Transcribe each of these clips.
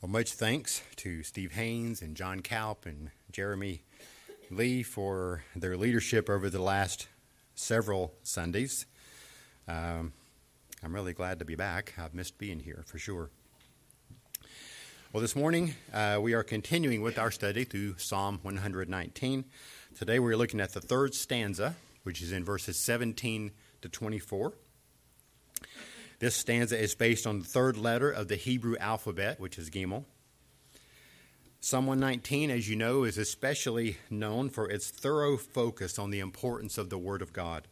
Well, much thanks to Steve Haynes and John Kalp and Jeremy Lee for their leadership over the last several Sundays. Um, I'm really glad to be back. I've missed being here for sure. Well, this morning uh, we are continuing with our study through Psalm 119. Today we're looking at the third stanza, which is in verses 17 to 24. This stanza is based on the third letter of the Hebrew alphabet, which is Gimel. Psalm 119, as you know, is especially known for its thorough focus on the importance of the Word of God.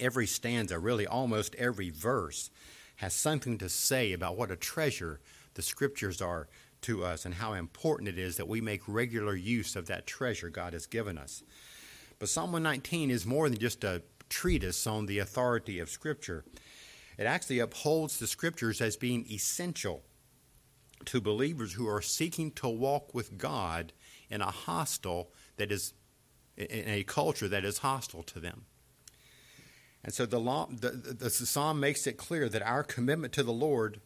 Every stanza, really almost every verse, has something to say about what a treasure the Scriptures are to us and how important it is that we make regular use of that treasure God has given us. But Psalm 119 is more than just a treatise on the authority of Scripture. It actually upholds the scriptures as being essential to believers who are seeking to walk with God in a hostile that is in a culture that is hostile to them. And so the, law, the, the, the psalm makes it clear that our commitment to the Lord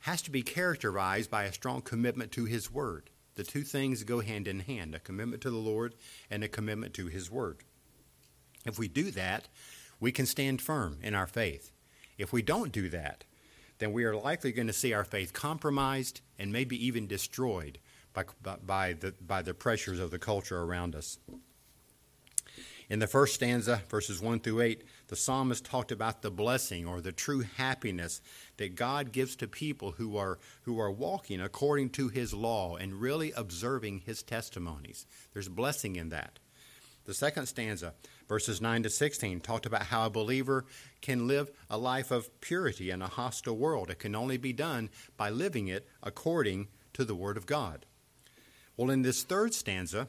has to be characterized by a strong commitment to His Word. The two things go hand in hand a commitment to the Lord and a commitment to His Word. If we do that, we can stand firm in our faith. If we don't do that, then we are likely going to see our faith compromised and maybe even destroyed by, by, the, by the pressures of the culture around us. In the first stanza, verses 1 through 8, the psalmist talked about the blessing or the true happiness that God gives to people who are, who are walking according to his law and really observing his testimonies. There's blessing in that. The second stanza, verses 9 to 16, talked about how a believer can live a life of purity in a hostile world. It can only be done by living it according to the Word of God. Well, in this third stanza,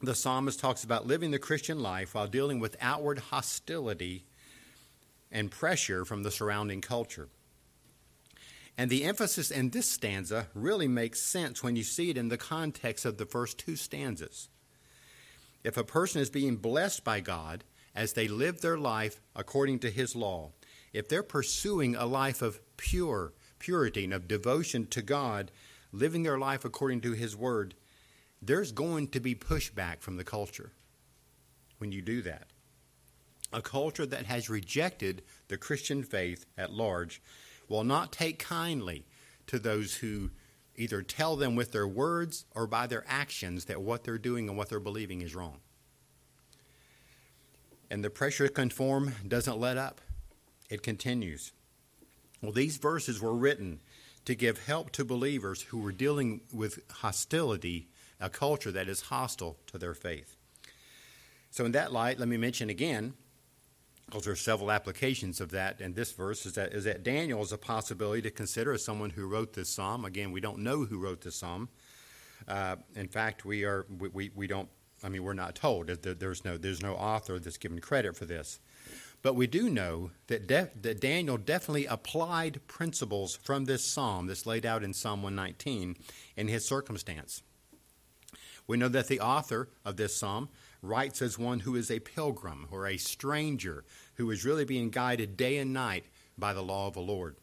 the psalmist talks about living the Christian life while dealing with outward hostility and pressure from the surrounding culture. And the emphasis in this stanza really makes sense when you see it in the context of the first two stanzas. If a person is being blessed by God as they live their life according to His law, if they're pursuing a life of pure purity and of devotion to God, living their life according to His word, there's going to be pushback from the culture when you do that. A culture that has rejected the Christian faith at large will not take kindly to those who either tell them with their words or by their actions that what they're doing and what they're believing is wrong. And the pressure to conform doesn't let up, it continues. Well, these verses were written to give help to believers who were dealing with hostility, a culture that is hostile to their faith. So, in that light, let me mention again because there are several applications of that in this verse, is that, is that Daniel is a possibility to consider as someone who wrote this psalm. Again, we don't know who wrote this psalm. Uh, in fact, we are we, we, we, don't. I mean, we're not told. There's no there's no author that's given credit for this, but we do know that def, that Daniel definitely applied principles from this psalm that's laid out in Psalm 119 in his circumstance. We know that the author of this psalm writes as one who is a pilgrim or a stranger who is really being guided day and night by the law of the Lord.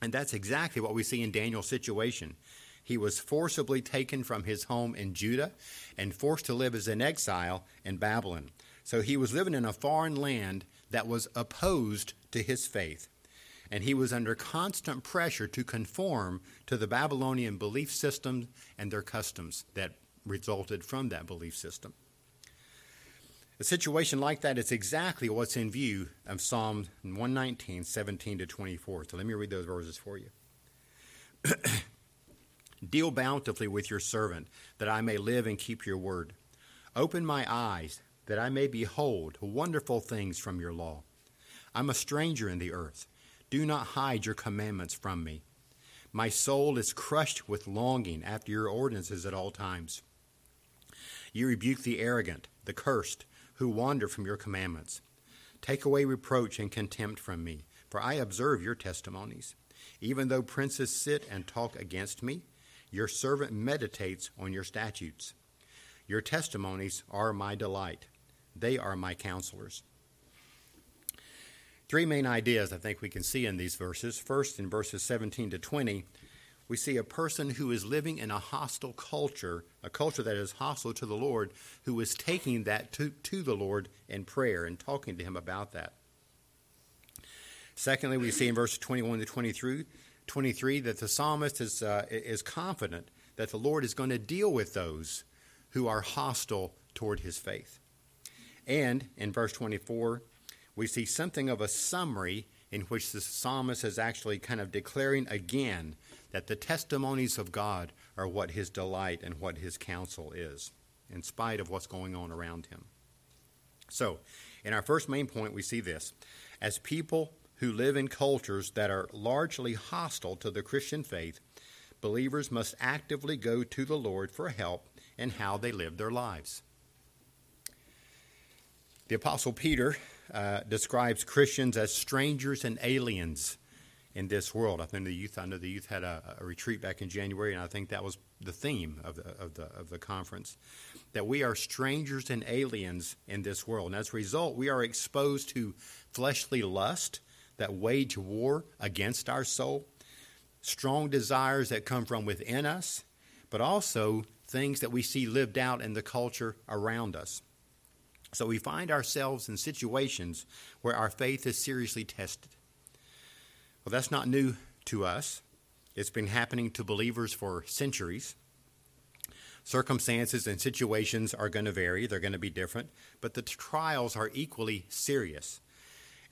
And that's exactly what we see in Daniel's situation. He was forcibly taken from his home in Judah and forced to live as an exile in Babylon. So he was living in a foreign land that was opposed to his faith. And he was under constant pressure to conform to the Babylonian belief system and their customs that resulted from that belief system. A situation like that is exactly what's in view of Psalm 119, 17 to 24. So let me read those verses for you. Deal bountifully with your servant, that I may live and keep your word. Open my eyes, that I may behold wonderful things from your law. I'm a stranger in the earth. Do not hide your commandments from me. My soul is crushed with longing after your ordinances at all times. You rebuke the arrogant, the cursed who wander from your commandments. Take away reproach and contempt from me, for I observe your testimonies. Even though princes sit and talk against me, your servant meditates on your statutes. Your testimonies are my delight, they are my counselors. Three main ideas I think we can see in these verses. First, in verses 17 to 20, we see a person who is living in a hostile culture, a culture that is hostile to the Lord, who is taking that to, to the Lord in prayer and talking to him about that. Secondly, we see in verse 21 to 23, 23 that the psalmist is, uh, is confident that the Lord is going to deal with those who are hostile toward his faith. And in verse 24, we see something of a summary in which the psalmist is actually kind of declaring again that the testimonies of God are what his delight and what his counsel is, in spite of what's going on around him. So, in our first main point, we see this. As people who live in cultures that are largely hostile to the Christian faith, believers must actively go to the Lord for help in how they live their lives. The Apostle Peter uh, describes Christians as strangers and aliens in this world. I think the youth, I know the youth had a, a, retreat back in January, and I think that was the theme of the, of the, of the conference. That we are strangers and aliens in this world. And as a result, we are exposed to fleshly lust that wage war against our soul, strong desires that come from within us, but also things that we see lived out in the culture around us. So we find ourselves in situations where our faith is seriously tested. Well, that's not new to us. It's been happening to believers for centuries. Circumstances and situations are going to vary, they're going to be different, but the trials are equally serious.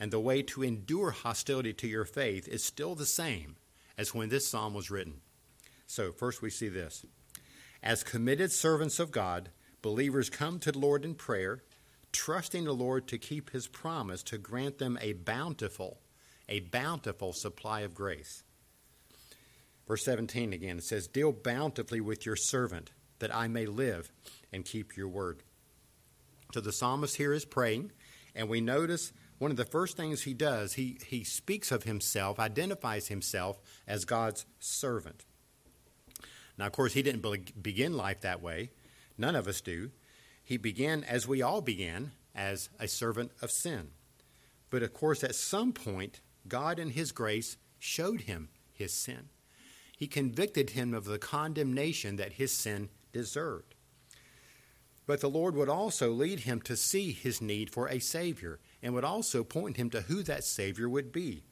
And the way to endure hostility to your faith is still the same as when this psalm was written. So, first we see this. As committed servants of God, believers come to the Lord in prayer trusting the Lord to keep his promise to grant them a bountiful, a bountiful supply of grace. Verse 17 again, it says, Deal bountifully with your servant, that I may live and keep your word. So the psalmist here is praying, and we notice one of the first things he does, he, he speaks of himself, identifies himself as God's servant. Now, of course, he didn't begin life that way. None of us do. He began, as we all began, as a servant of sin. But of course, at some point, God in His grace showed him his sin. He convicted him of the condemnation that his sin deserved. But the Lord would also lead him to see his need for a Savior and would also point him to who that Savior would be.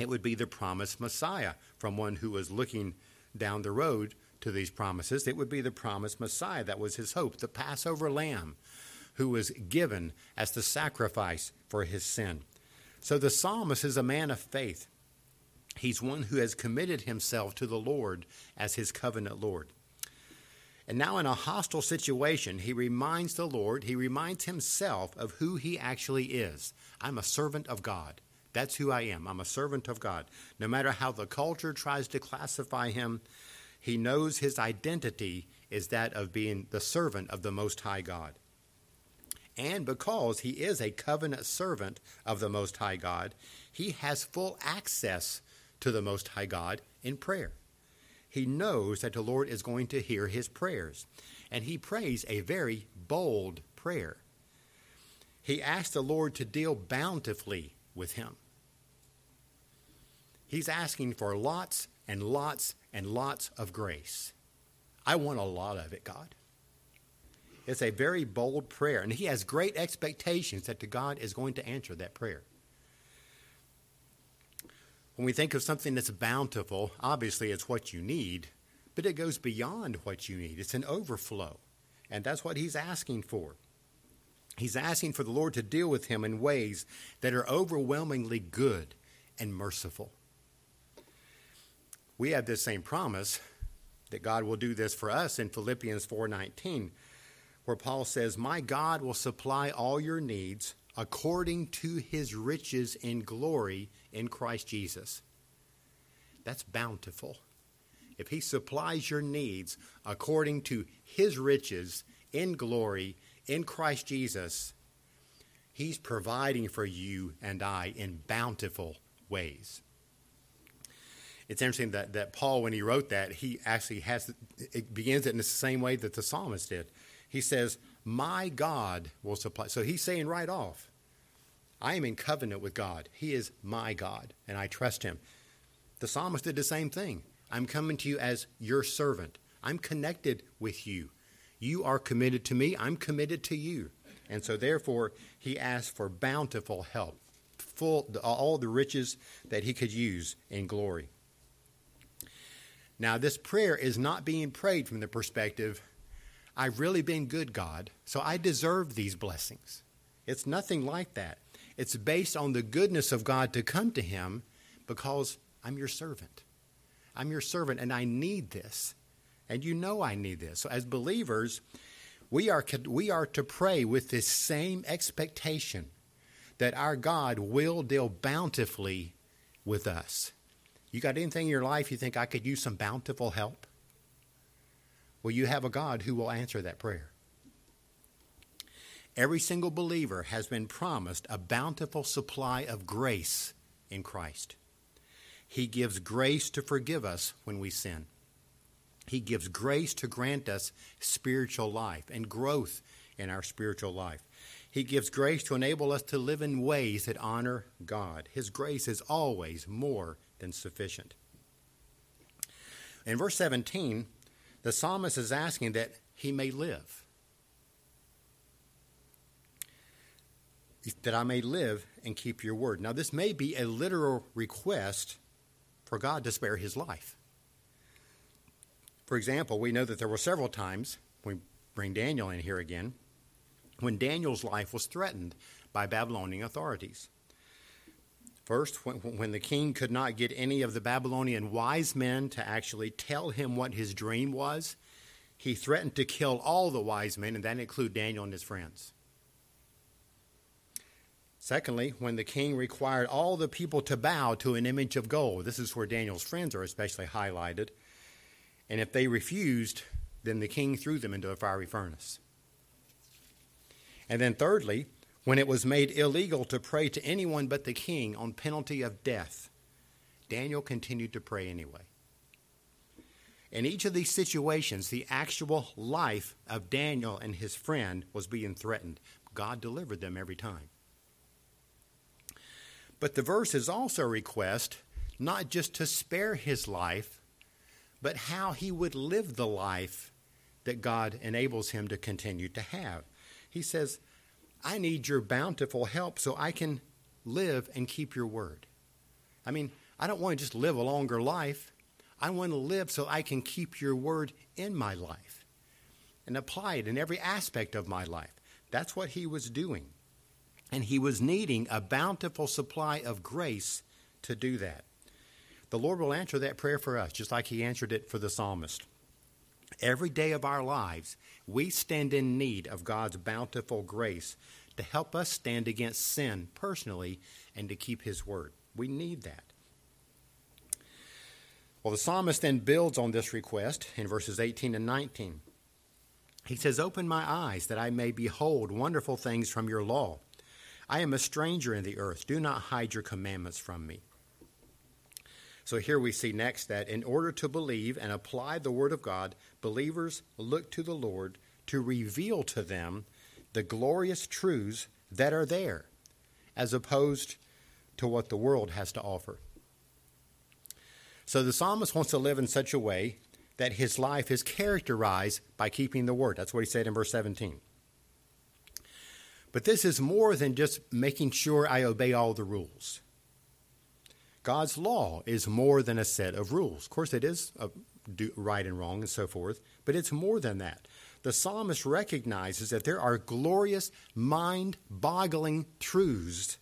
It would be the promised Messiah from one who was looking down the road to these promises. It would be the promised Messiah. That was his hope, the Passover lamb who was given as the sacrifice for his sin. So the psalmist is a man of faith. He's one who has committed himself to the Lord as his covenant Lord. And now, in a hostile situation, he reminds the Lord, he reminds himself of who he actually is. I'm a servant of God. That's who I am. I'm a servant of God. No matter how the culture tries to classify him, he knows his identity is that of being the servant of the Most High God. And because he is a covenant servant of the Most High God, he has full access to the Most High God in prayer. He knows that the Lord is going to hear his prayers, and he prays a very bold prayer. He asks the Lord to deal bountifully with him. He's asking for lots and lots and lots of grace. I want a lot of it, God. It's a very bold prayer, and he has great expectations that God is going to answer that prayer. When we think of something that's bountiful, obviously it's what you need, but it goes beyond what you need. It's an overflow, and that's what he's asking for. He's asking for the Lord to deal with him in ways that are overwhelmingly good and merciful we have this same promise that God will do this for us in Philippians 4:19 where Paul says, "My God will supply all your needs according to his riches in glory in Christ Jesus." That's bountiful. If he supplies your needs according to his riches in glory in Christ Jesus, he's providing for you and I in bountiful ways it's interesting that, that Paul, when he wrote that, he actually has it begins it in the same way that the psalmist did. He says, "My God will supply." So he's saying right off, "I am in covenant with God. He is my God, and I trust Him." The psalmist did the same thing. I'm coming to you as your servant. I'm connected with you. You are committed to me. I'm committed to you. And so, therefore, he asked for bountiful help, full all the riches that he could use in glory. Now, this prayer is not being prayed from the perspective, I've really been good, God, so I deserve these blessings. It's nothing like that. It's based on the goodness of God to come to him because I'm your servant. I'm your servant and I need this. And you know I need this. So, as believers, we are, we are to pray with this same expectation that our God will deal bountifully with us. You got anything in your life you think I could use some bountiful help? Well, you have a God who will answer that prayer. Every single believer has been promised a bountiful supply of grace in Christ. He gives grace to forgive us when we sin. He gives grace to grant us spiritual life and growth in our spiritual life. He gives grace to enable us to live in ways that honor God. His grace is always more than sufficient. In verse 17, the psalmist is asking that he may live. That I may live and keep your word. Now, this may be a literal request for God to spare his life. For example, we know that there were several times, we bring Daniel in here again, when Daniel's life was threatened by Babylonian authorities. First, when, when, the king could not get any of the Babylonian wise men to actually tell him what his dream was, he threatened to kill all the wise men, and that included Daniel and his friends. Secondly, when the king required all the people to bow to an image of gold, this is where Daniel's friends are especially highlighted. And if they refused, then the king threw them into a fiery furnace. And then, thirdly, when it was made illegal to pray to anyone but the king on penalty of death, Daniel continued to pray anyway. In each of these situations, the actual life of Daniel and his friend was being threatened. God delivered them every time. But the verse is also a request not just to spare his life, but how he would live the life that God enables him to continue to have. He says, I need your bountiful help so I can live and keep your word. I mean, I don't want to just live a longer life. I want to live so I can keep your word in my life and apply it in every aspect of my life. That's what he was doing and he was needing a bountiful supply of grace to do that. The Lord will answer that prayer for us, just like he answered it for the psalmist. Every day of our lives, we stand in need of God's bountiful grace to help us stand against sin personally and to keep his word. We need that. Well, the psalmist then builds on this request in verses 18 and 19. He says, Open my eyes that I may behold wonderful things from your law. I am a stranger in the earth. Do not hide your commandments from me. So here we see next that in order to believe and apply the Word of God, believers look to the Lord to reveal to them the glorious truths that are there, as opposed to what the world has to offer. So the psalmist wants to live in such a way that his life is characterized by keeping the Word. That's what he said in verse 17. But this is more than just making sure I obey all the rules. God's law is more than a set of rules. Of course, it is uh, right and wrong and so forth, but it's more than that. The psalmist recognizes that there are glorious, mind boggling truths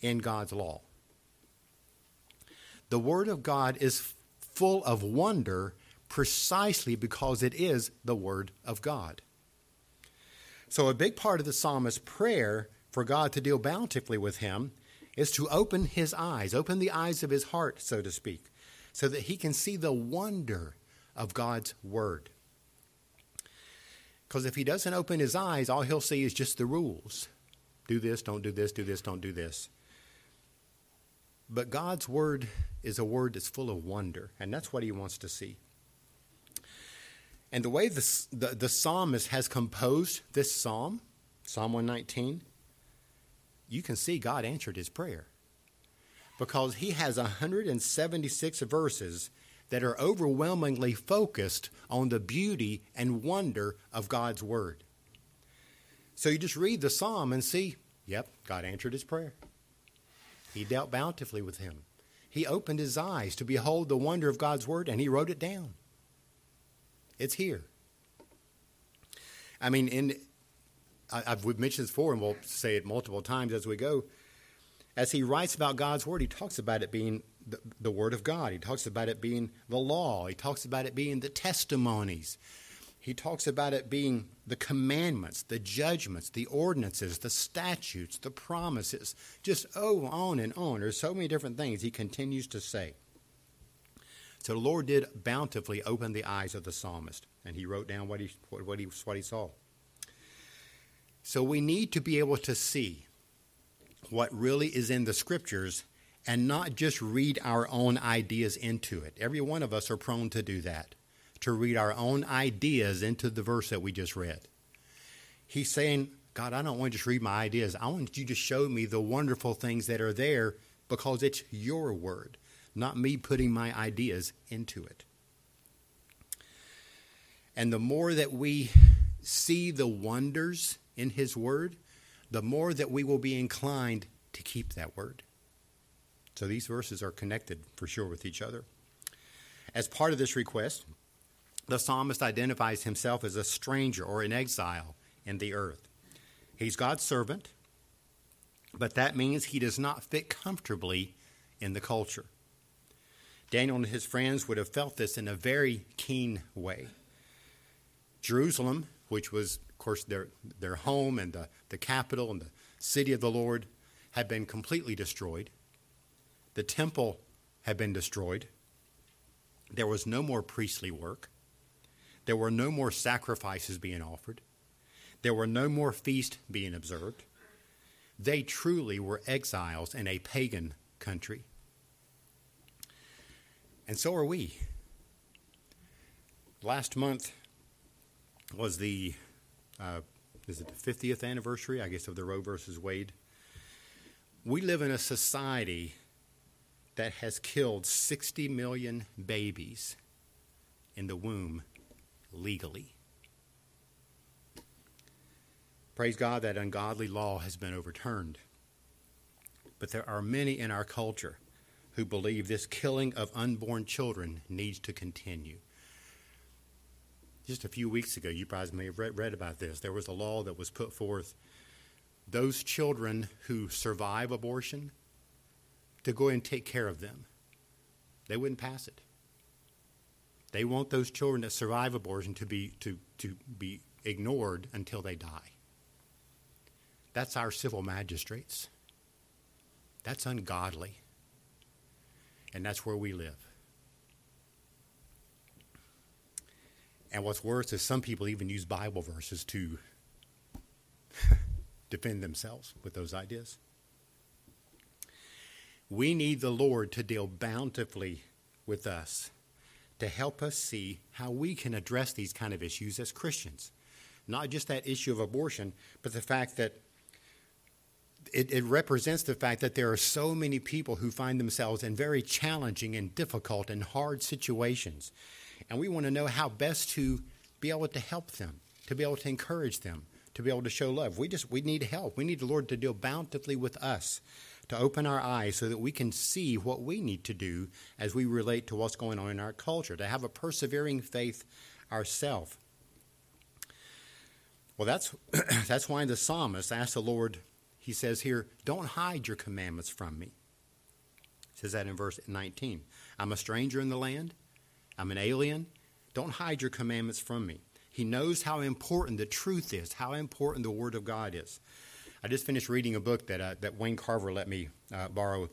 in God's law. The Word of God is full of wonder precisely because it is the Word of God. So, a big part of the psalmist's prayer for God to deal bountifully with him is to open his eyes, open the eyes of his heart, so to speak, so that he can see the wonder of God's word. Because if he doesn't open his eyes, all he'll see is just the rules do this, don't do this, do this, don't do this. But God's word is a word that's full of wonder, and that's what he wants to see. And the way the, the, the psalmist has composed this psalm, Psalm 119, you can see God answered his prayer. Because he has 176 verses that are overwhelmingly focused on the beauty and wonder of God's Word. So you just read the psalm and see, yep, God answered his prayer. He dealt bountifully with him. He opened his eyes to behold the wonder of God's Word and he wrote it down. It's here. I mean, in I, have we've mentioned this before, and we'll say it multiple times as we go. As he writes about God's word, he talks about it being the, the word of God. He talks about it being the law. He talks about it being the testimonies. He talks about it being the commandments, the judgments, the ordinances, the statutes, the promises. Just oh, on and on. There's so many different things he continues to say. So the Lord did bountifully open the eyes of the psalmist, and he wrote down what he, what he, what he saw. So we need to be able to see what really is in the scriptures and not just read our own ideas into it. Every one of us are prone to do that, to read our own ideas into the verse that we just read. He's saying, God, I don't want to just read my ideas. I want you to show me the wonderful things that are there because it's your word, not me putting my ideas into it. And the more that we see the wonders in His Word, the more that we will be inclined to keep that Word. So these verses are connected for sure with each other. As part of this request, the psalmist identifies himself as a stranger or an exile in the earth. He's God's servant, but that means he does not fit comfortably in the culture. Daniel and his friends would have felt this in a very keen way. Jerusalem, which was course, their, their home and the, the capital and the city of the Lord had been completely destroyed. The temple had been destroyed. There was no more priestly work. There were no more sacrifices being offered. There were no more feasts being observed. They truly were exiles in a pagan country. And so are we. Last month was the uh, is it the 50th anniversary, I guess, of the Roe versus Wade? We live in a society that has killed 60 million babies in the womb legally. Praise God that ungodly law has been overturned. But there are many in our culture who believe this killing of unborn children needs to continue just a few weeks ago, you probably may have read, read about this. There was a law that was put forth. Those children who survive abortion, to go and take care of them. They wouldn't pass it. They want those children that survive abortion to be to, to be ignored until they die. That's our civil magistrates. That's ungodly. And that's where we live. And what's worse is some people even use Bible verses to defend themselves with those ideas. We need the Lord to deal bountifully with us to help us see how we can address these kind of issues as Christians. Not just that issue of abortion, but the fact that it, it, represents the fact that there are so many people who find themselves in very challenging and difficult and hard situations and we want to know how best to be able to help them, to be able to encourage them, to be able to show love. We just we need help. We need the Lord to deal bountifully with us, to open our eyes so that we can see what we need to do as we relate to what's going on in our culture, to have a persevering faith ourselves. Well, that's that's why the psalmist asked the Lord. He says here, "Don't hide your commandments from me." Says that in verse 19. I'm a stranger in the land. I'm an alien. Don't hide your commandments from me. He knows how important the truth is, how important the Word of God is. I just finished reading a book that, uh, that Wayne Carver let me uh, borrow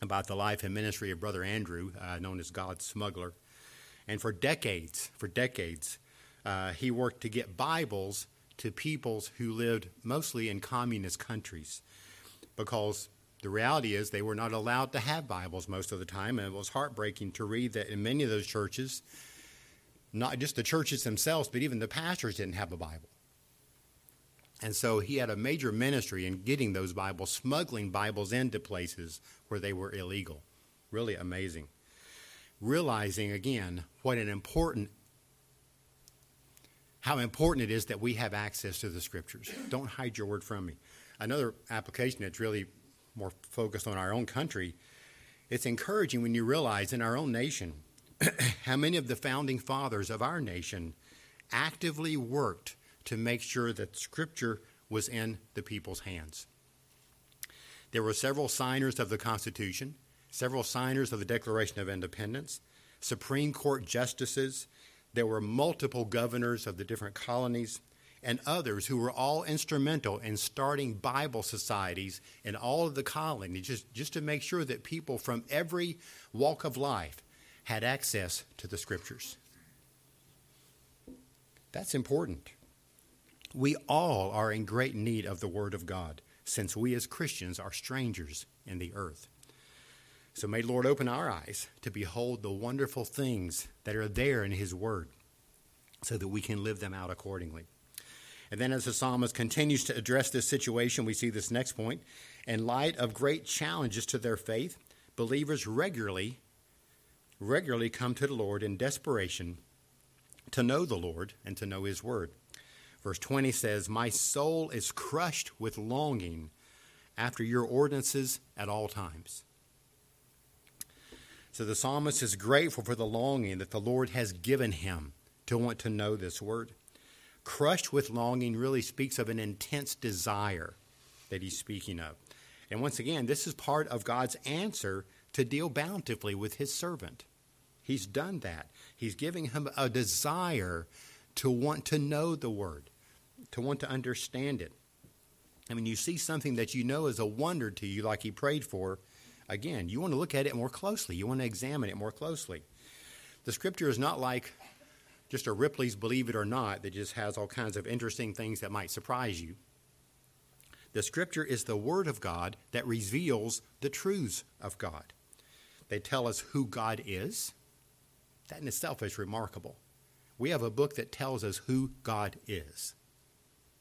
about the life and ministry of Brother Andrew, uh, known as God's smuggler. And for decades, for decades, uh, he worked to get Bibles to peoples who lived mostly in communist countries because the reality is they were not allowed to have Bibles most of the time, and it was heartbreaking to read that in many of those churches, not just the churches themselves, but even the pastors didn't have a Bible. And so he had a major ministry in getting those Bibles, smuggling Bibles into places where they were illegal. Really amazing. realizing again what an important how important it is that we have access to the scriptures. Don't hide your word from me. Another application that's really more focused on our own country, it's encouraging when you realize in our own nation how many of the founding fathers of our nation actively worked to make sure that scripture was in the people's hands. There were several signers of the Constitution, several signers of the Declaration of Independence, Supreme Court justices, there were multiple governors of the different colonies, and others who were all instrumental in starting Bible societies in all of the colonies, just, just to make sure that people from every walk of life had access to the scriptures. That's important. We all are in great need of the Word of God, since we as Christians are strangers in the earth. So may Lord open our eyes to behold the wonderful things that are there in His Word, so that we can live them out accordingly. And then, as the psalmist continues to address this situation, we see this next point. In light of great challenges to their faith, believers regularly, regularly come to the Lord in desperation to know the Lord and to know His Word. Verse 20 says, My soul is crushed with longing after your ordinances at all times. So the psalmist is grateful for the longing that the Lord has given him to want to know this word. Crushed with longing really speaks of an intense desire that he's speaking of. And once again, this is part of God's answer to deal bountifully with his servant. He's done that. He's giving him a desire to want to know the word, to want to understand it. I mean, you see something that you know is a wonder to you, like he prayed for. Again, you want to look at it more closely. You want to examine it more closely. The scripture is not like just a Ripley's Believe It or Not that just has all kinds of interesting things that might surprise you. The scripture is the word of God that reveals the truths of God. They tell us who God is. That in itself is remarkable. We have a book that tells us who God is,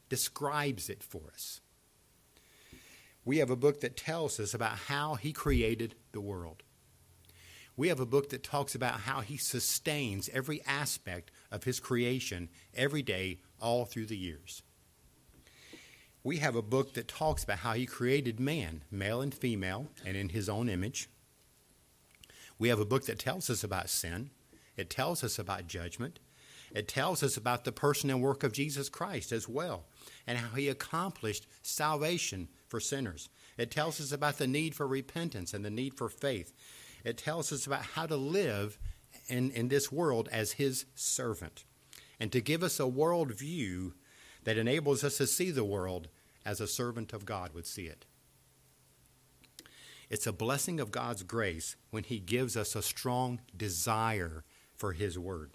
describes it for us. We have a book that tells us about how He created the world. We have a book that talks about how He sustains every aspect of His creation every day, all through the years. We have a book that talks about how He created man, male and female, and in His own image. We have a book that tells us about sin, it tells us about judgment, it tells us about the person and work of Jesus Christ as well, and how He accomplished salvation for sinners. It tells us about the need for repentance and the need for faith. It tells us about how to live in, in this world as His servant and to give us a world view that enables us to see the world as a servant of God would see it. It's a blessing of God's grace when He gives us a strong desire for His Word.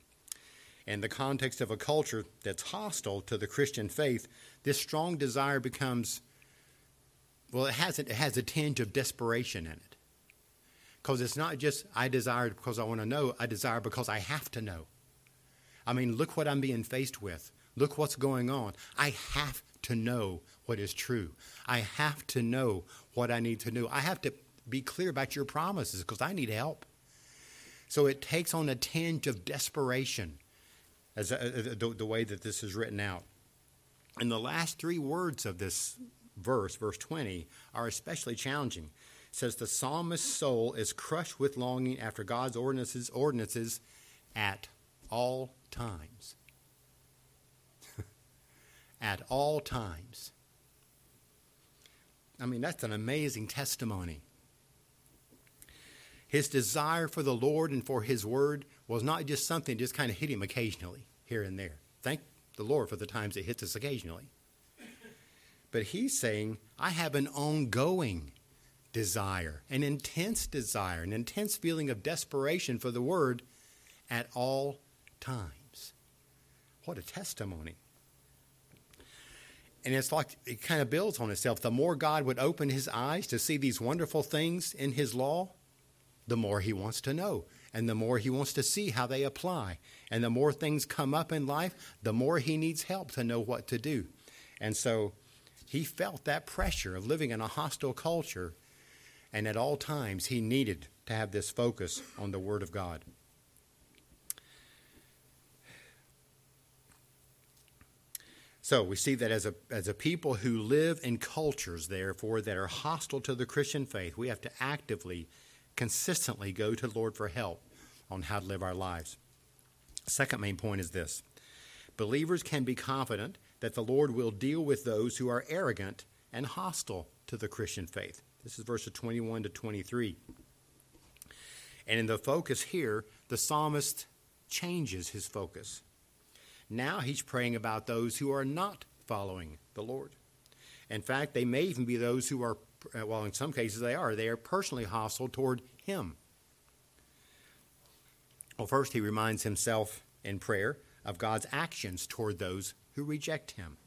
In the context of a culture that's hostile to the Christian faith, this strong desire becomes, well, it has, it has a tinge of desperation in it. Because it's not just I desire because I want to know, I desire because I have to know. I mean, look what I'm being faced with. Look what's going on. I have to know what is true. I have to know what I need to know. I have to be clear about your promises because I need help. So it takes on a tinge of desperation as a, uh, the, the way that this is written out. And the last three words of this verse, verse 20, are especially challenging says the psalmist's soul is crushed with longing after God's ordinances, ordinances at all times. at all times. I mean, that's an amazing testimony. His desire for the Lord and for His Word was not just something just kind of hit him occasionally, here and there. Thank the Lord for the times it hits us occasionally. But he's saying, I have an ongoing desire, an intense desire, an intense feeling of desperation for the word at all times. What a testimony. And it's like it kind of builds on itself. The more God would open his eyes to see these wonderful things in his law, the more he wants to know. And the more he wants to see how they apply. And the more things come up in life, the more he needs help to know what to do. And so he felt that pressure of living in a hostile culture and at all times he needed to have this focus on the Word of God. So we see that as a, as a people who live in cultures, therefore, that are hostile to the Christian faith, we have to actively, consistently go to Lord for help on how to live our lives. Second main point is this believers can be confident that the Lord will deal with those who are arrogant and hostile to the Christian faith. This is verses 21 to 23. And in the focus here, the psalmist changes his focus. Now he's praying about those who are not following the Lord. In fact, they may even be those who are, well, in some cases they are, they are personally hostile toward him. Well, first, he reminds himself in prayer of God's actions toward those who reject him.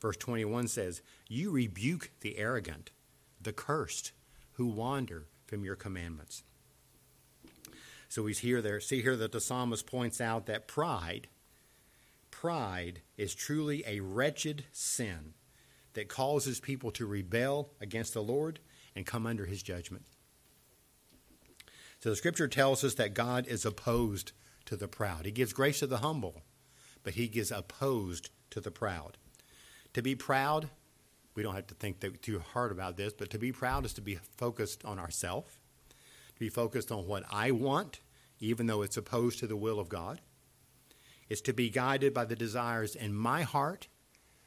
Verse 21 says, You rebuke the arrogant, the cursed, who wander from your commandments. So we hear there, see here that the psalmist points out that pride, pride is truly a wretched sin that causes people to rebel against the Lord and come under his judgment. So the scripture tells us that God is opposed to the proud. He gives grace to the humble, but he is opposed to the proud. To be proud, we don't have to think too hard about this, but to be proud is to be focused on ourselves to be focused on what I want, even though it's opposed to the will of God. It's to be guided by the desires in my heart,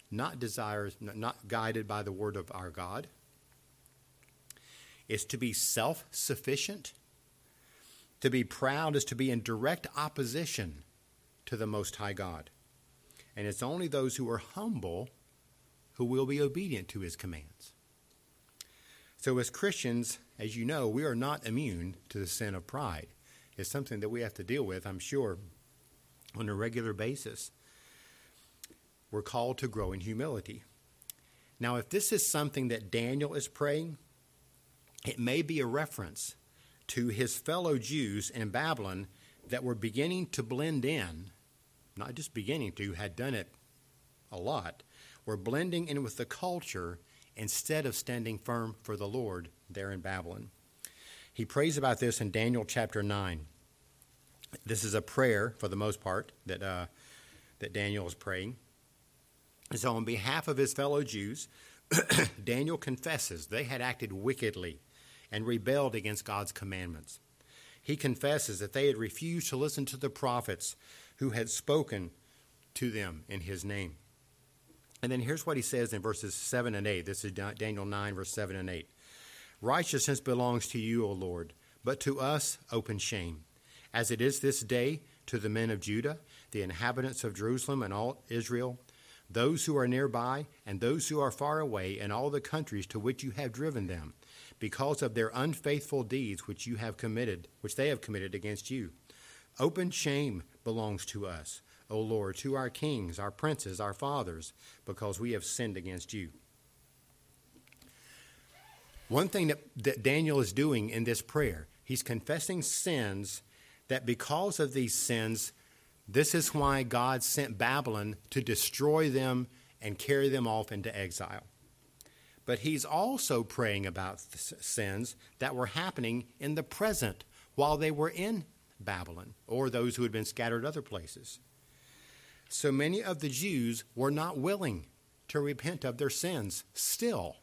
not desires, not guided by the word of our God. It's to be self sufficient. To be proud is to be in direct opposition to the Most High God. And it's only those who are humble who will be obedient to his commands. So, as Christians, as you know, we are not immune to the sin of pride. It's something that we have to deal with, I'm sure, on a regular basis. We're called to grow in humility. Now, if this is something that Daniel is praying, it may be a reference to his fellow Jews in Babylon that were beginning to blend in, not just beginning to, had done it a lot, were blending in with the culture instead of standing firm for the Lord there in Babylon. He prays about this in Daniel chapter 9. This is a prayer, for the most part, that, uh, that Daniel is praying. And so, on behalf of his fellow Jews, Daniel confesses they had acted wickedly and rebelled against God's commandments. He confesses that they had refused to listen to the prophets who had spoken to them in his name. And then here's what he says in verses 7 and 8. This is Daniel 9, verse 7 and 8. Righteousness belongs to you, O Lord, but to us open shame. As it is this day to the men of Judah, the inhabitants of Jerusalem and all Israel, those who are nearby and those who are far away, and all the countries to which you have driven them, because of their unfaithful deeds which you have committed, which they have committed against you. Open shame belongs to us O Lord, to our kings, our princes, our fathers, because we have sinned against you. One thing that, that Daniel is doing in this prayer, he's confessing sins that because of these sins, this is why God sent Babylon to destroy them and carry them off into exile. But he's also praying about sins that were happening in the present while they were in Babylon or those who had been scattered other places. So many of the Jews were not willing to repent of their sins still.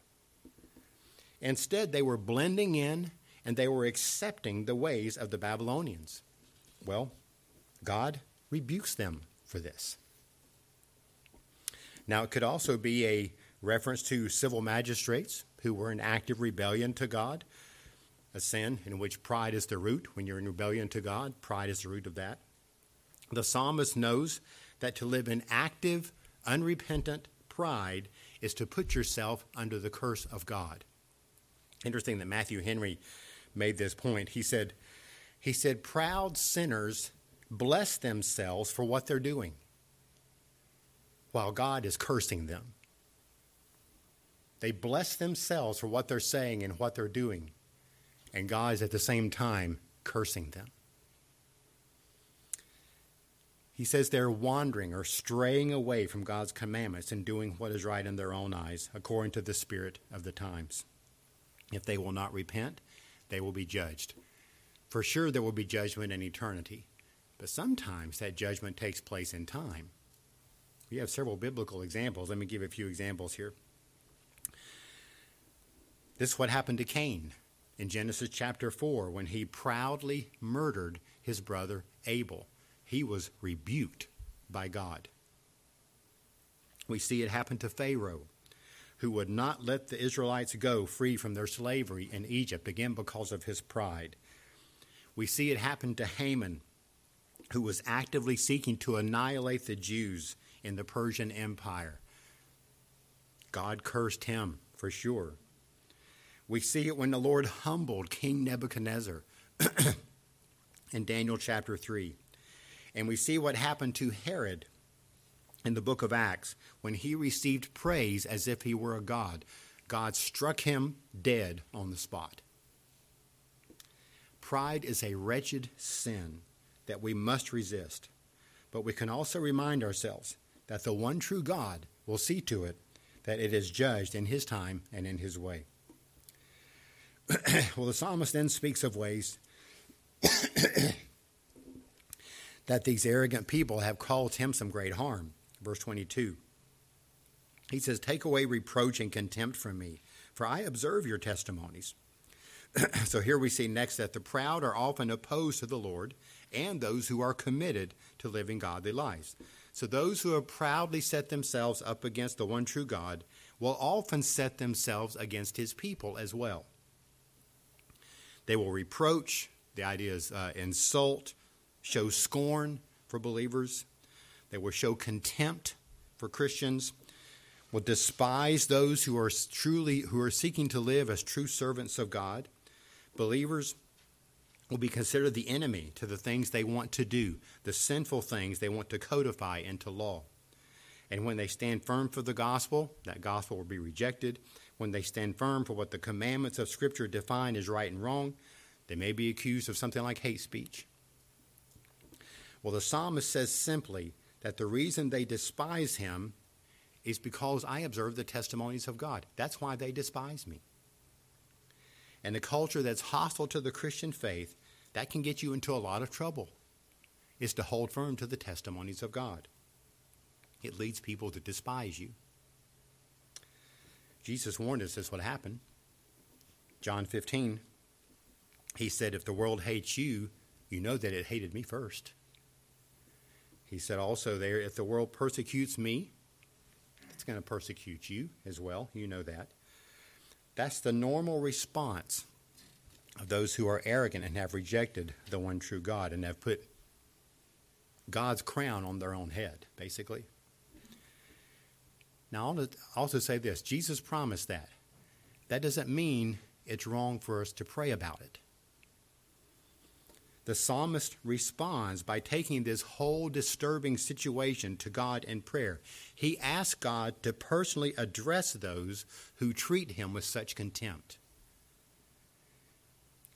Instead, they were blending in and they were accepting the ways of the Babylonians. Well, God rebukes them for this. Now, it could also be a reference to civil magistrates who were in active rebellion to God, a sin in which pride is the root. When you're in rebellion to God, pride is the root of that. The psalmist knows that to live in active, unrepentant pride is to put yourself under the curse of God. Interesting that Matthew Henry made this point. He said, he said, proud sinners bless themselves for what they're doing, while God is cursing them. They bless themselves for what they're saying and what they're doing, and God is at the same time cursing them. He says they're wandering or straying away from God's commandments and doing what is right in their own eyes, according to the spirit of the times. If they will not repent, they will be judged. For sure, there will be judgment in eternity, but sometimes that judgment takes place in time. We have several biblical examples. Let me give a few examples here. This is what happened to Cain in Genesis chapter 4 when he proudly murdered his brother Abel. He was rebuked by God. We see it happen to Pharaoh, who would not let the Israelites go free from their slavery in Egypt, again because of his pride. We see it happen to Haman, who was actively seeking to annihilate the Jews in the Persian Empire. God cursed him for sure. We see it when the Lord humbled King Nebuchadnezzar in Daniel chapter 3. And we see what happened to Herod in the book of Acts when he received praise as if he were a god. God struck him dead on the spot. Pride is a wretched sin that we must resist, but we can also remind ourselves that the one true God will see to it that it is judged in his time and in his way. well, the psalmist then speaks of ways that these arrogant people have caused him some great harm. Verse 22. He says, Take away reproach and contempt from me, for I observe your testimonies. so here we see next that the proud are often opposed to the Lord and those who are committed to living godly lives. So those who have proudly set themselves up against the one true God will often set themselves against his people as well. They will reproach, the idea is uh, insult, show scorn for believers. They will show contempt for Christians, will despise those who are truly who are seeking to live as true servants of God. Believers will be considered the enemy to the things they want to do, the sinful things they want to codify into law. And when they stand firm for the gospel, that gospel will be rejected. When they stand firm for what the commandments of Scripture define as right and wrong, they may be accused of something like hate speech. Well, the psalmist says simply that the reason they despise him is because I observe the testimonies of God. That's why they despise me. And the culture that's hostile to the Christian faith, that can get you into a lot of trouble, is to hold firm to the testimonies of God. It leads people to despise you. Jesus warned us this would happen. John 15, he said, If the world hates you, you know that it hated me first. He said also there, if the world persecutes me, it's going to persecute you as well. You know that. That's the normal response of those who are arrogant and have rejected the one true God and have put God's crown on their own head, basically. Now, I'll also say this Jesus promised that. That doesn't mean it's wrong for us to pray about it the psalmist responds by taking this whole disturbing situation to God in prayer. He asks God to personally address those who treat him with such contempt.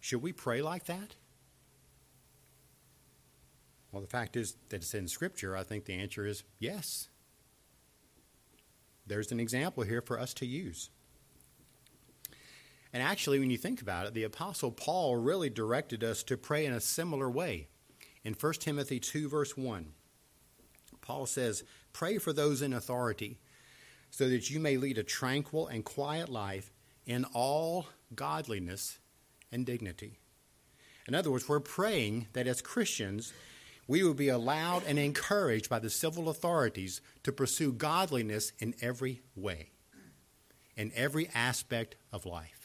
Should we pray like that? Well, the fact is that it's in Scripture. I think the answer is yes. There's an example here for us to use. And actually, when you think about it, the Apostle Paul really directed us to pray in a similar way. In 1 Timothy 2, verse 1, Paul says, Pray for those in authority, so that you may lead a tranquil and quiet life in all godliness and dignity. In other words, we're praying that as Christians, we will be allowed and encouraged by the civil authorities to pursue godliness in every way, in every aspect of life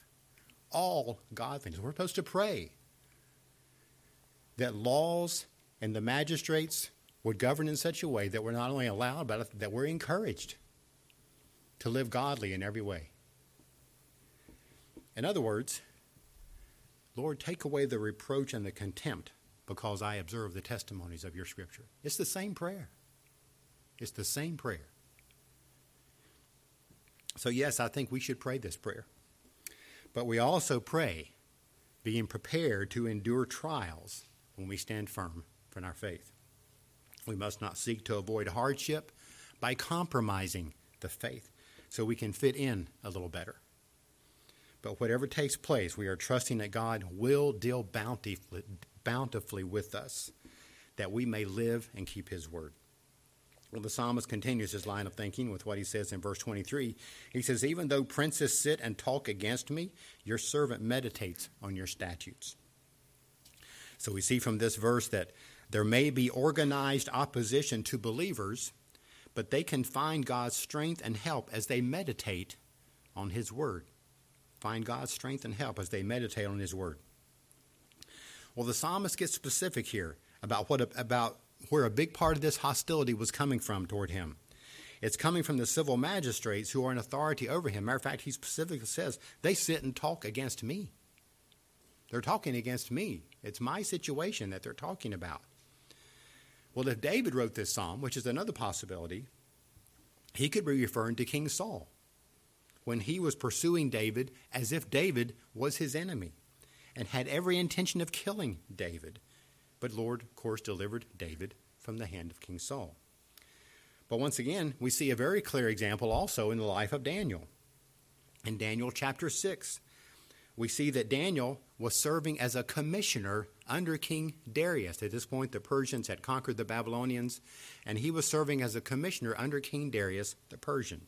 all God things. We're supposed to pray that laws and the magistrates would govern in such a way that we're not only allowed, but that we're encouraged to live godly in every way. In other words, Lord, take away the reproach and the contempt because I observe the testimonies of your scripture. It's the same prayer. It's the same prayer. So, yes, I think we should pray this prayer. But we also pray, being prepared to endure trials when we stand firm in our faith. We must not seek to avoid hardship by compromising the faith so we can fit in a little better. But whatever takes place, we are trusting that God will deal bountifully, bountifully with us, that we may live and keep His word. Well, the psalmist continues his line of thinking with what he says in verse 23. He says, Even though princes sit and talk against me, your servant meditates on your statutes. So we see from this verse that there may be organized opposition to believers, but they can find God's strength and help as they meditate on His Word. Find God's strength and help as they meditate on His Word. Well, the psalmist gets specific here about what about where a big part of this hostility was coming from toward him. It's coming from the civil magistrates who are in authority over him. Matter of fact, he specifically says they sit and talk against me. They're talking against me. It's my situation that they're talking about. Well, if David wrote this psalm, which is another possibility, he could be referring to King Saul when he was pursuing David as if David was his enemy and had every intention of killing David. But Lord, of course, delivered David from the hand of King Saul. But once again, we see a very clear example also in the life of Daniel. In Daniel chapter 6, we see that Daniel was serving as a commissioner under King Darius. At this point, the Persians had conquered the Babylonians, and he was serving as a commissioner under King Darius the Persian.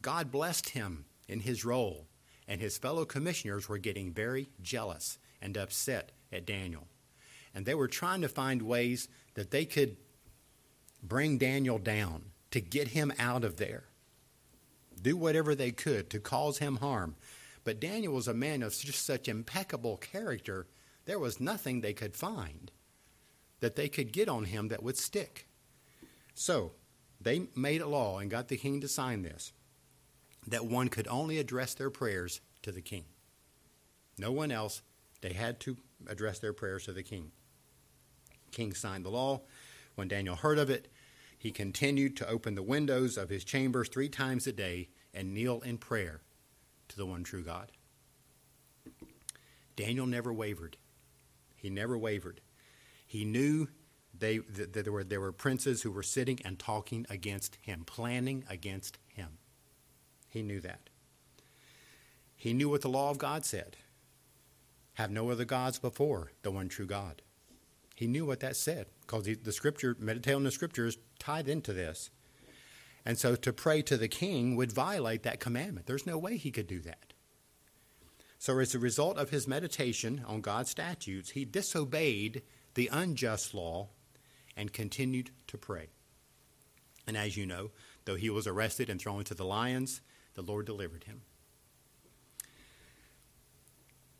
God blessed him in his role, and his fellow commissioners were getting very jealous and upset at Daniel and they were trying to find ways that they could bring Daniel down, to get him out of there, do whatever they could to cause him harm. But Daniel was a man of just such impeccable character, there was nothing they could find that they could get on him that would stick. So they made a law and got the king to sign this that one could only address their prayers to the king. No one else, they had to address their prayers to the king king signed the law. When Daniel heard of it, he continued to open the windows of his chambers three times a day and kneel in prayer to the one true God. Daniel never wavered. He never wavered. He knew they, that there, were, there were princes who were sitting and talking against him, planning against him. He knew that. He knew what the law of God said have no other gods before the one true God. He knew what that said because the scripture, meditate on the scriptures, tied into this. And so to pray to the king would violate that commandment. There's no way he could do that. So, as a result of his meditation on God's statutes, he disobeyed the unjust law and continued to pray. And as you know, though he was arrested and thrown into the lions, the Lord delivered him.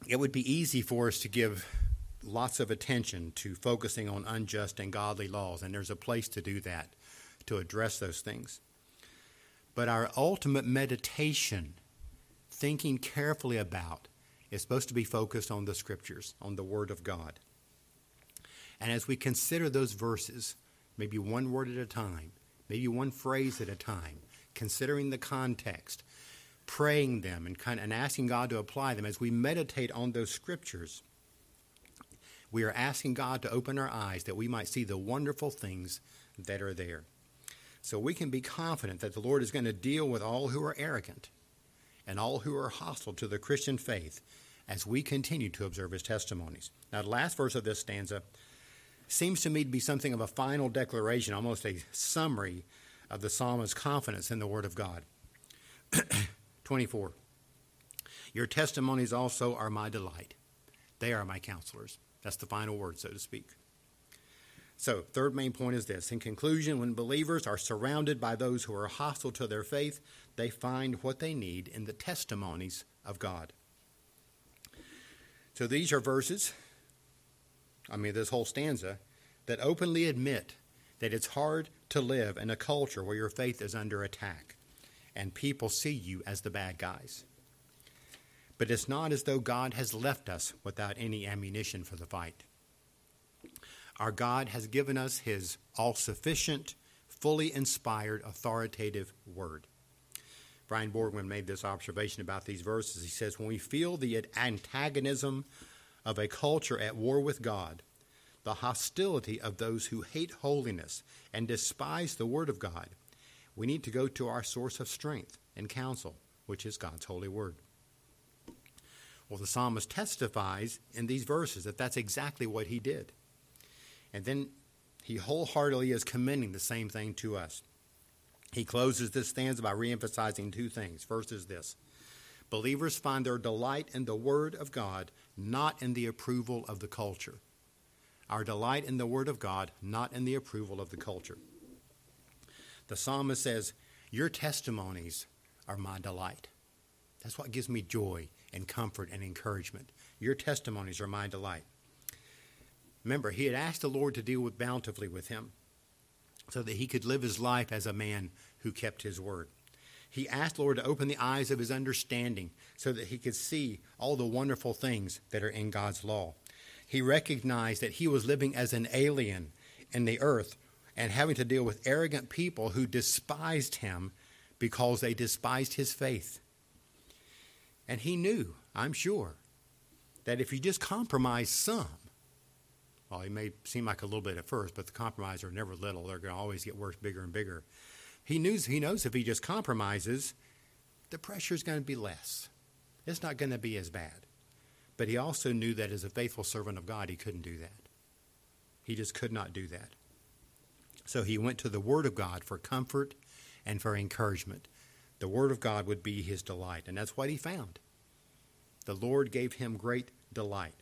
It would be easy for us to give lots of attention to focusing on unjust and godly laws, and there's a place to do that, to address those things. But our ultimate meditation, thinking carefully about, is supposed to be focused on the Scriptures, on the Word of God. And as we consider those verses, maybe one word at a time, maybe one phrase at a time, considering the context, praying them, and, kind of, and asking God to apply them, as we meditate on those Scriptures, we are asking God to open our eyes that we might see the wonderful things that are there. So we can be confident that the Lord is going to deal with all who are arrogant and all who are hostile to the Christian faith as we continue to observe his testimonies. Now, the last verse of this stanza seems to me to be something of a final declaration, almost a summary of the psalmist's confidence in the Word of God. 24. Your testimonies also are my delight, they are my counselors. That's the final word, so to speak. So, third main point is this. In conclusion, when believers are surrounded by those who are hostile to their faith, they find what they need in the testimonies of God. So, these are verses, I mean, this whole stanza, that openly admit that it's hard to live in a culture where your faith is under attack and people see you as the bad guys. But it's not as though God has left us without any ammunition for the fight. Our God has given us His all sufficient, fully inspired, authoritative word. Brian Borgman made this observation about these verses. He says, When we feel the antagonism of a culture at war with God, the hostility of those who hate holiness and despise the Word of God, we need to go to our source of strength and counsel, which is God's holy Word. Well, the psalmist testifies in these verses that that's exactly what he did. And then he wholeheartedly is commending the same thing to us. He closes this stanza by reemphasizing two things. First is this believers find their delight in the Word of God, not in the approval of the culture. Our delight in the Word of God, not in the approval of the culture. The psalmist says, Your testimonies are my delight. That's what gives me joy and comfort and encouragement. Your testimonies are my delight. Remember, he had asked the Lord to deal with bountifully with him so that he could live his life as a man who kept his word. He asked Lord to open the eyes of his understanding so that he could see all the wonderful things that are in God's law. He recognized that he was living as an alien in the earth and having to deal with arrogant people who despised him because they despised his faith. And he knew, I'm sure, that if you just compromise some, well, it may seem like a little bit at first, but the compromises are never little. They're going to always get worse, bigger and bigger. He knows, he knows if he just compromises, the pressure is going to be less. It's not going to be as bad. But he also knew that as a faithful servant of God, he couldn't do that. He just could not do that. So he went to the Word of God for comfort and for encouragement. The Word of God would be his delight, and that's what he found. The Lord gave him great delight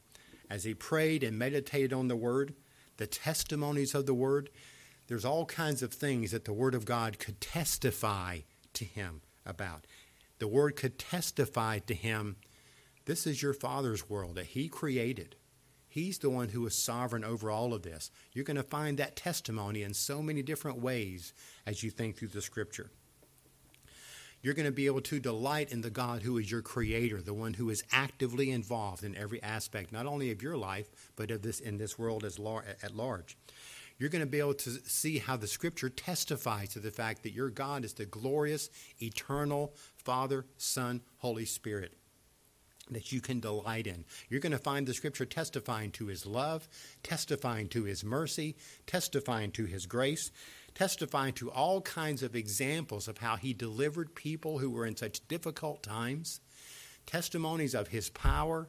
as he prayed and meditated on the Word, the testimonies of the Word, there's all kinds of things that the Word of God could testify to him about. The Word could testify to him this is your Father's world that He created. He's the one who is sovereign over all of this. You're going to find that testimony in so many different ways as you think through the Scripture you're going to be able to delight in the God who is your creator, the one who is actively involved in every aspect, not only of your life, but of this in this world as lar- at large. You're going to be able to see how the scripture testifies to the fact that your God is the glorious, eternal Father, Son, Holy Spirit that you can delight in. You're going to find the scripture testifying to his love, testifying to his mercy, testifying to his grace, testifying to all kinds of examples of how he delivered people who were in such difficult times, testimonies of his power.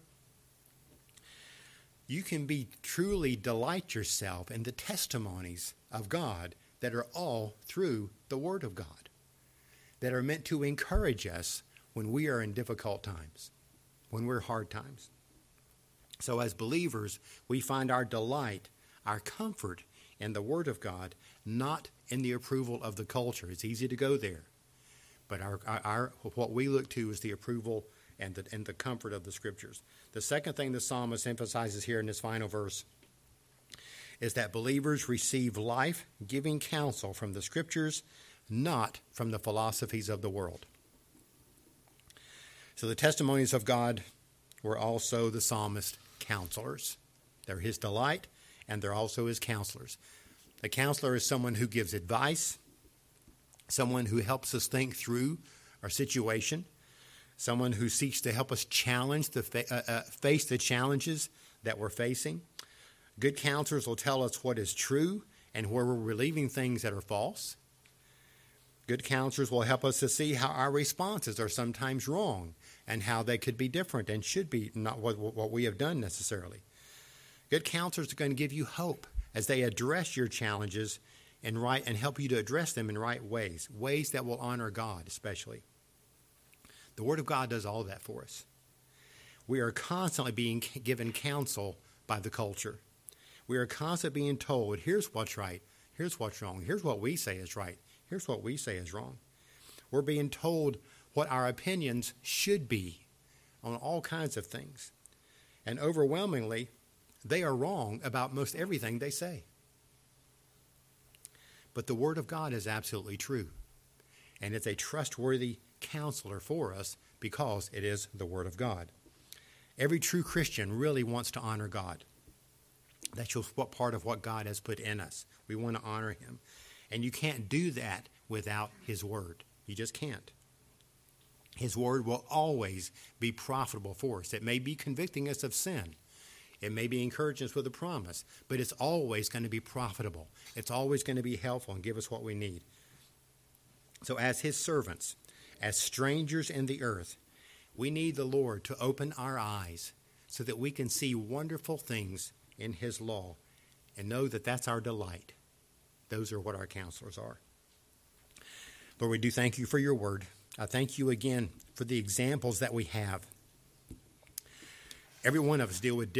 You can be truly delight yourself in the testimonies of God that are all through the Word of God, that are meant to encourage us when we are in difficult times, when we're hard times. So, as believers, we find our delight, our comfort in the Word of God, not in the approval of the culture. It's easy to go there, but our, our, what we look to is the approval and the, and the comfort of the Scriptures. The second thing the psalmist emphasizes here in this final verse is that believers receive life giving counsel from the Scriptures, not from the philosophies of the world. So the testimonies of God were also the psalmist counselors. They're his delight, and they're also his counselors. A counselor is someone who gives advice, someone who helps us think through our situation, someone who seeks to help us challenge the fa- uh, uh, face the challenges that we're facing. Good counselors will tell us what is true and where we're believing things that are false. Good counselors will help us to see how our responses are sometimes wrong and how they could be different and should be not what, what we have done necessarily. Good counselors are going to give you hope as they address your challenges and right and help you to address them in right ways, ways that will honor God especially. The Word of God does all that for us. We are constantly being given counsel by the culture. We are constantly being told, here's what's right, here's what's wrong, here's what we say is right, here's what we say is wrong. We're being told what our opinions should be on all kinds of things. And overwhelmingly, they are wrong about most everything they say. But the Word of God is absolutely true. And it's a trustworthy counselor for us because it is the Word of God. Every true Christian really wants to honor God. That's just what part of what God has put in us. We want to honor Him. And you can't do that without His Word. You just can't. His Word will always be profitable for us. It may be convicting us of sin. It may be encouraging us with a promise, but it's always going to be profitable. It's always going to be helpful and give us what we need. So, as His servants, as strangers in the earth, we need the Lord to open our eyes so that we can see wonderful things in His law and know that that's our delight. Those are what our counselors are. Lord, we do thank you for your word. I thank you again for the examples that we have. Every one of us deal with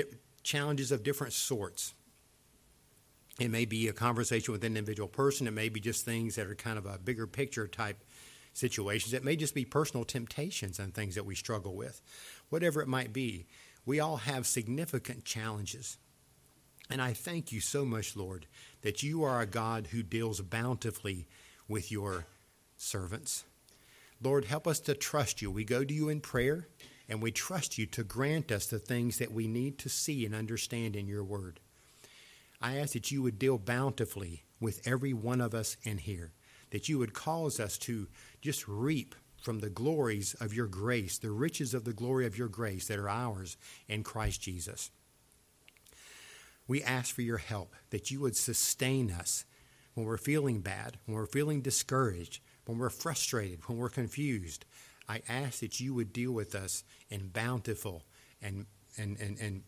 challenges of different sorts. It may be a conversation with an individual person. It may be just things that are kind of a bigger picture type situations. It may just be personal temptations and things that we struggle with. Whatever it might be, we all have significant challenges. And I thank you so much, Lord, that you are a God who deals bountifully with your servants. Lord, help us to trust you. We go to you in prayer and we trust you to grant us the things that we need to see and understand in your word. I ask that you would deal bountifully with every one of us in here, that you would cause us to just reap from the glories of your grace, the riches of the glory of your grace that are ours in Christ Jesus. We ask for your help, that you would sustain us when we're feeling bad, when we're feeling discouraged, when we're frustrated, when we're confused. I ask that you would deal with us in bountiful and, and, and, and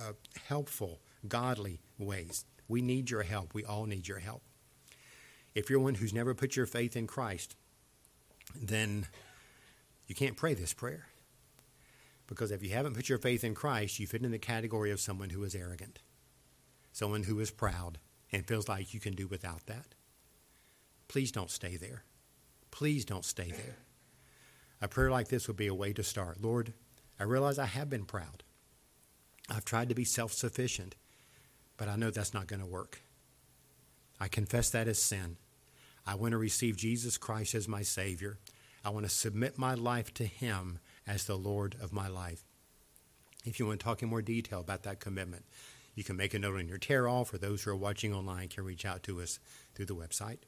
uh, helpful, godly ways. We need your help. We all need your help. If you're one who's never put your faith in Christ, then you can't pray this prayer. Because if you haven't put your faith in Christ, you fit in the category of someone who is arrogant, someone who is proud, and feels like you can do without that. Please don't stay there. Please don't stay there. A prayer like this would be a way to start. Lord, I realize I have been proud. I've tried to be self sufficient, but I know that's not going to work. I confess that as sin. I want to receive Jesus Christ as my Savior. I want to submit my life to Him as the Lord of my life. If you want to talk in more detail about that commitment, you can make a note on your tear off, or those who are watching online can reach out to us through the website.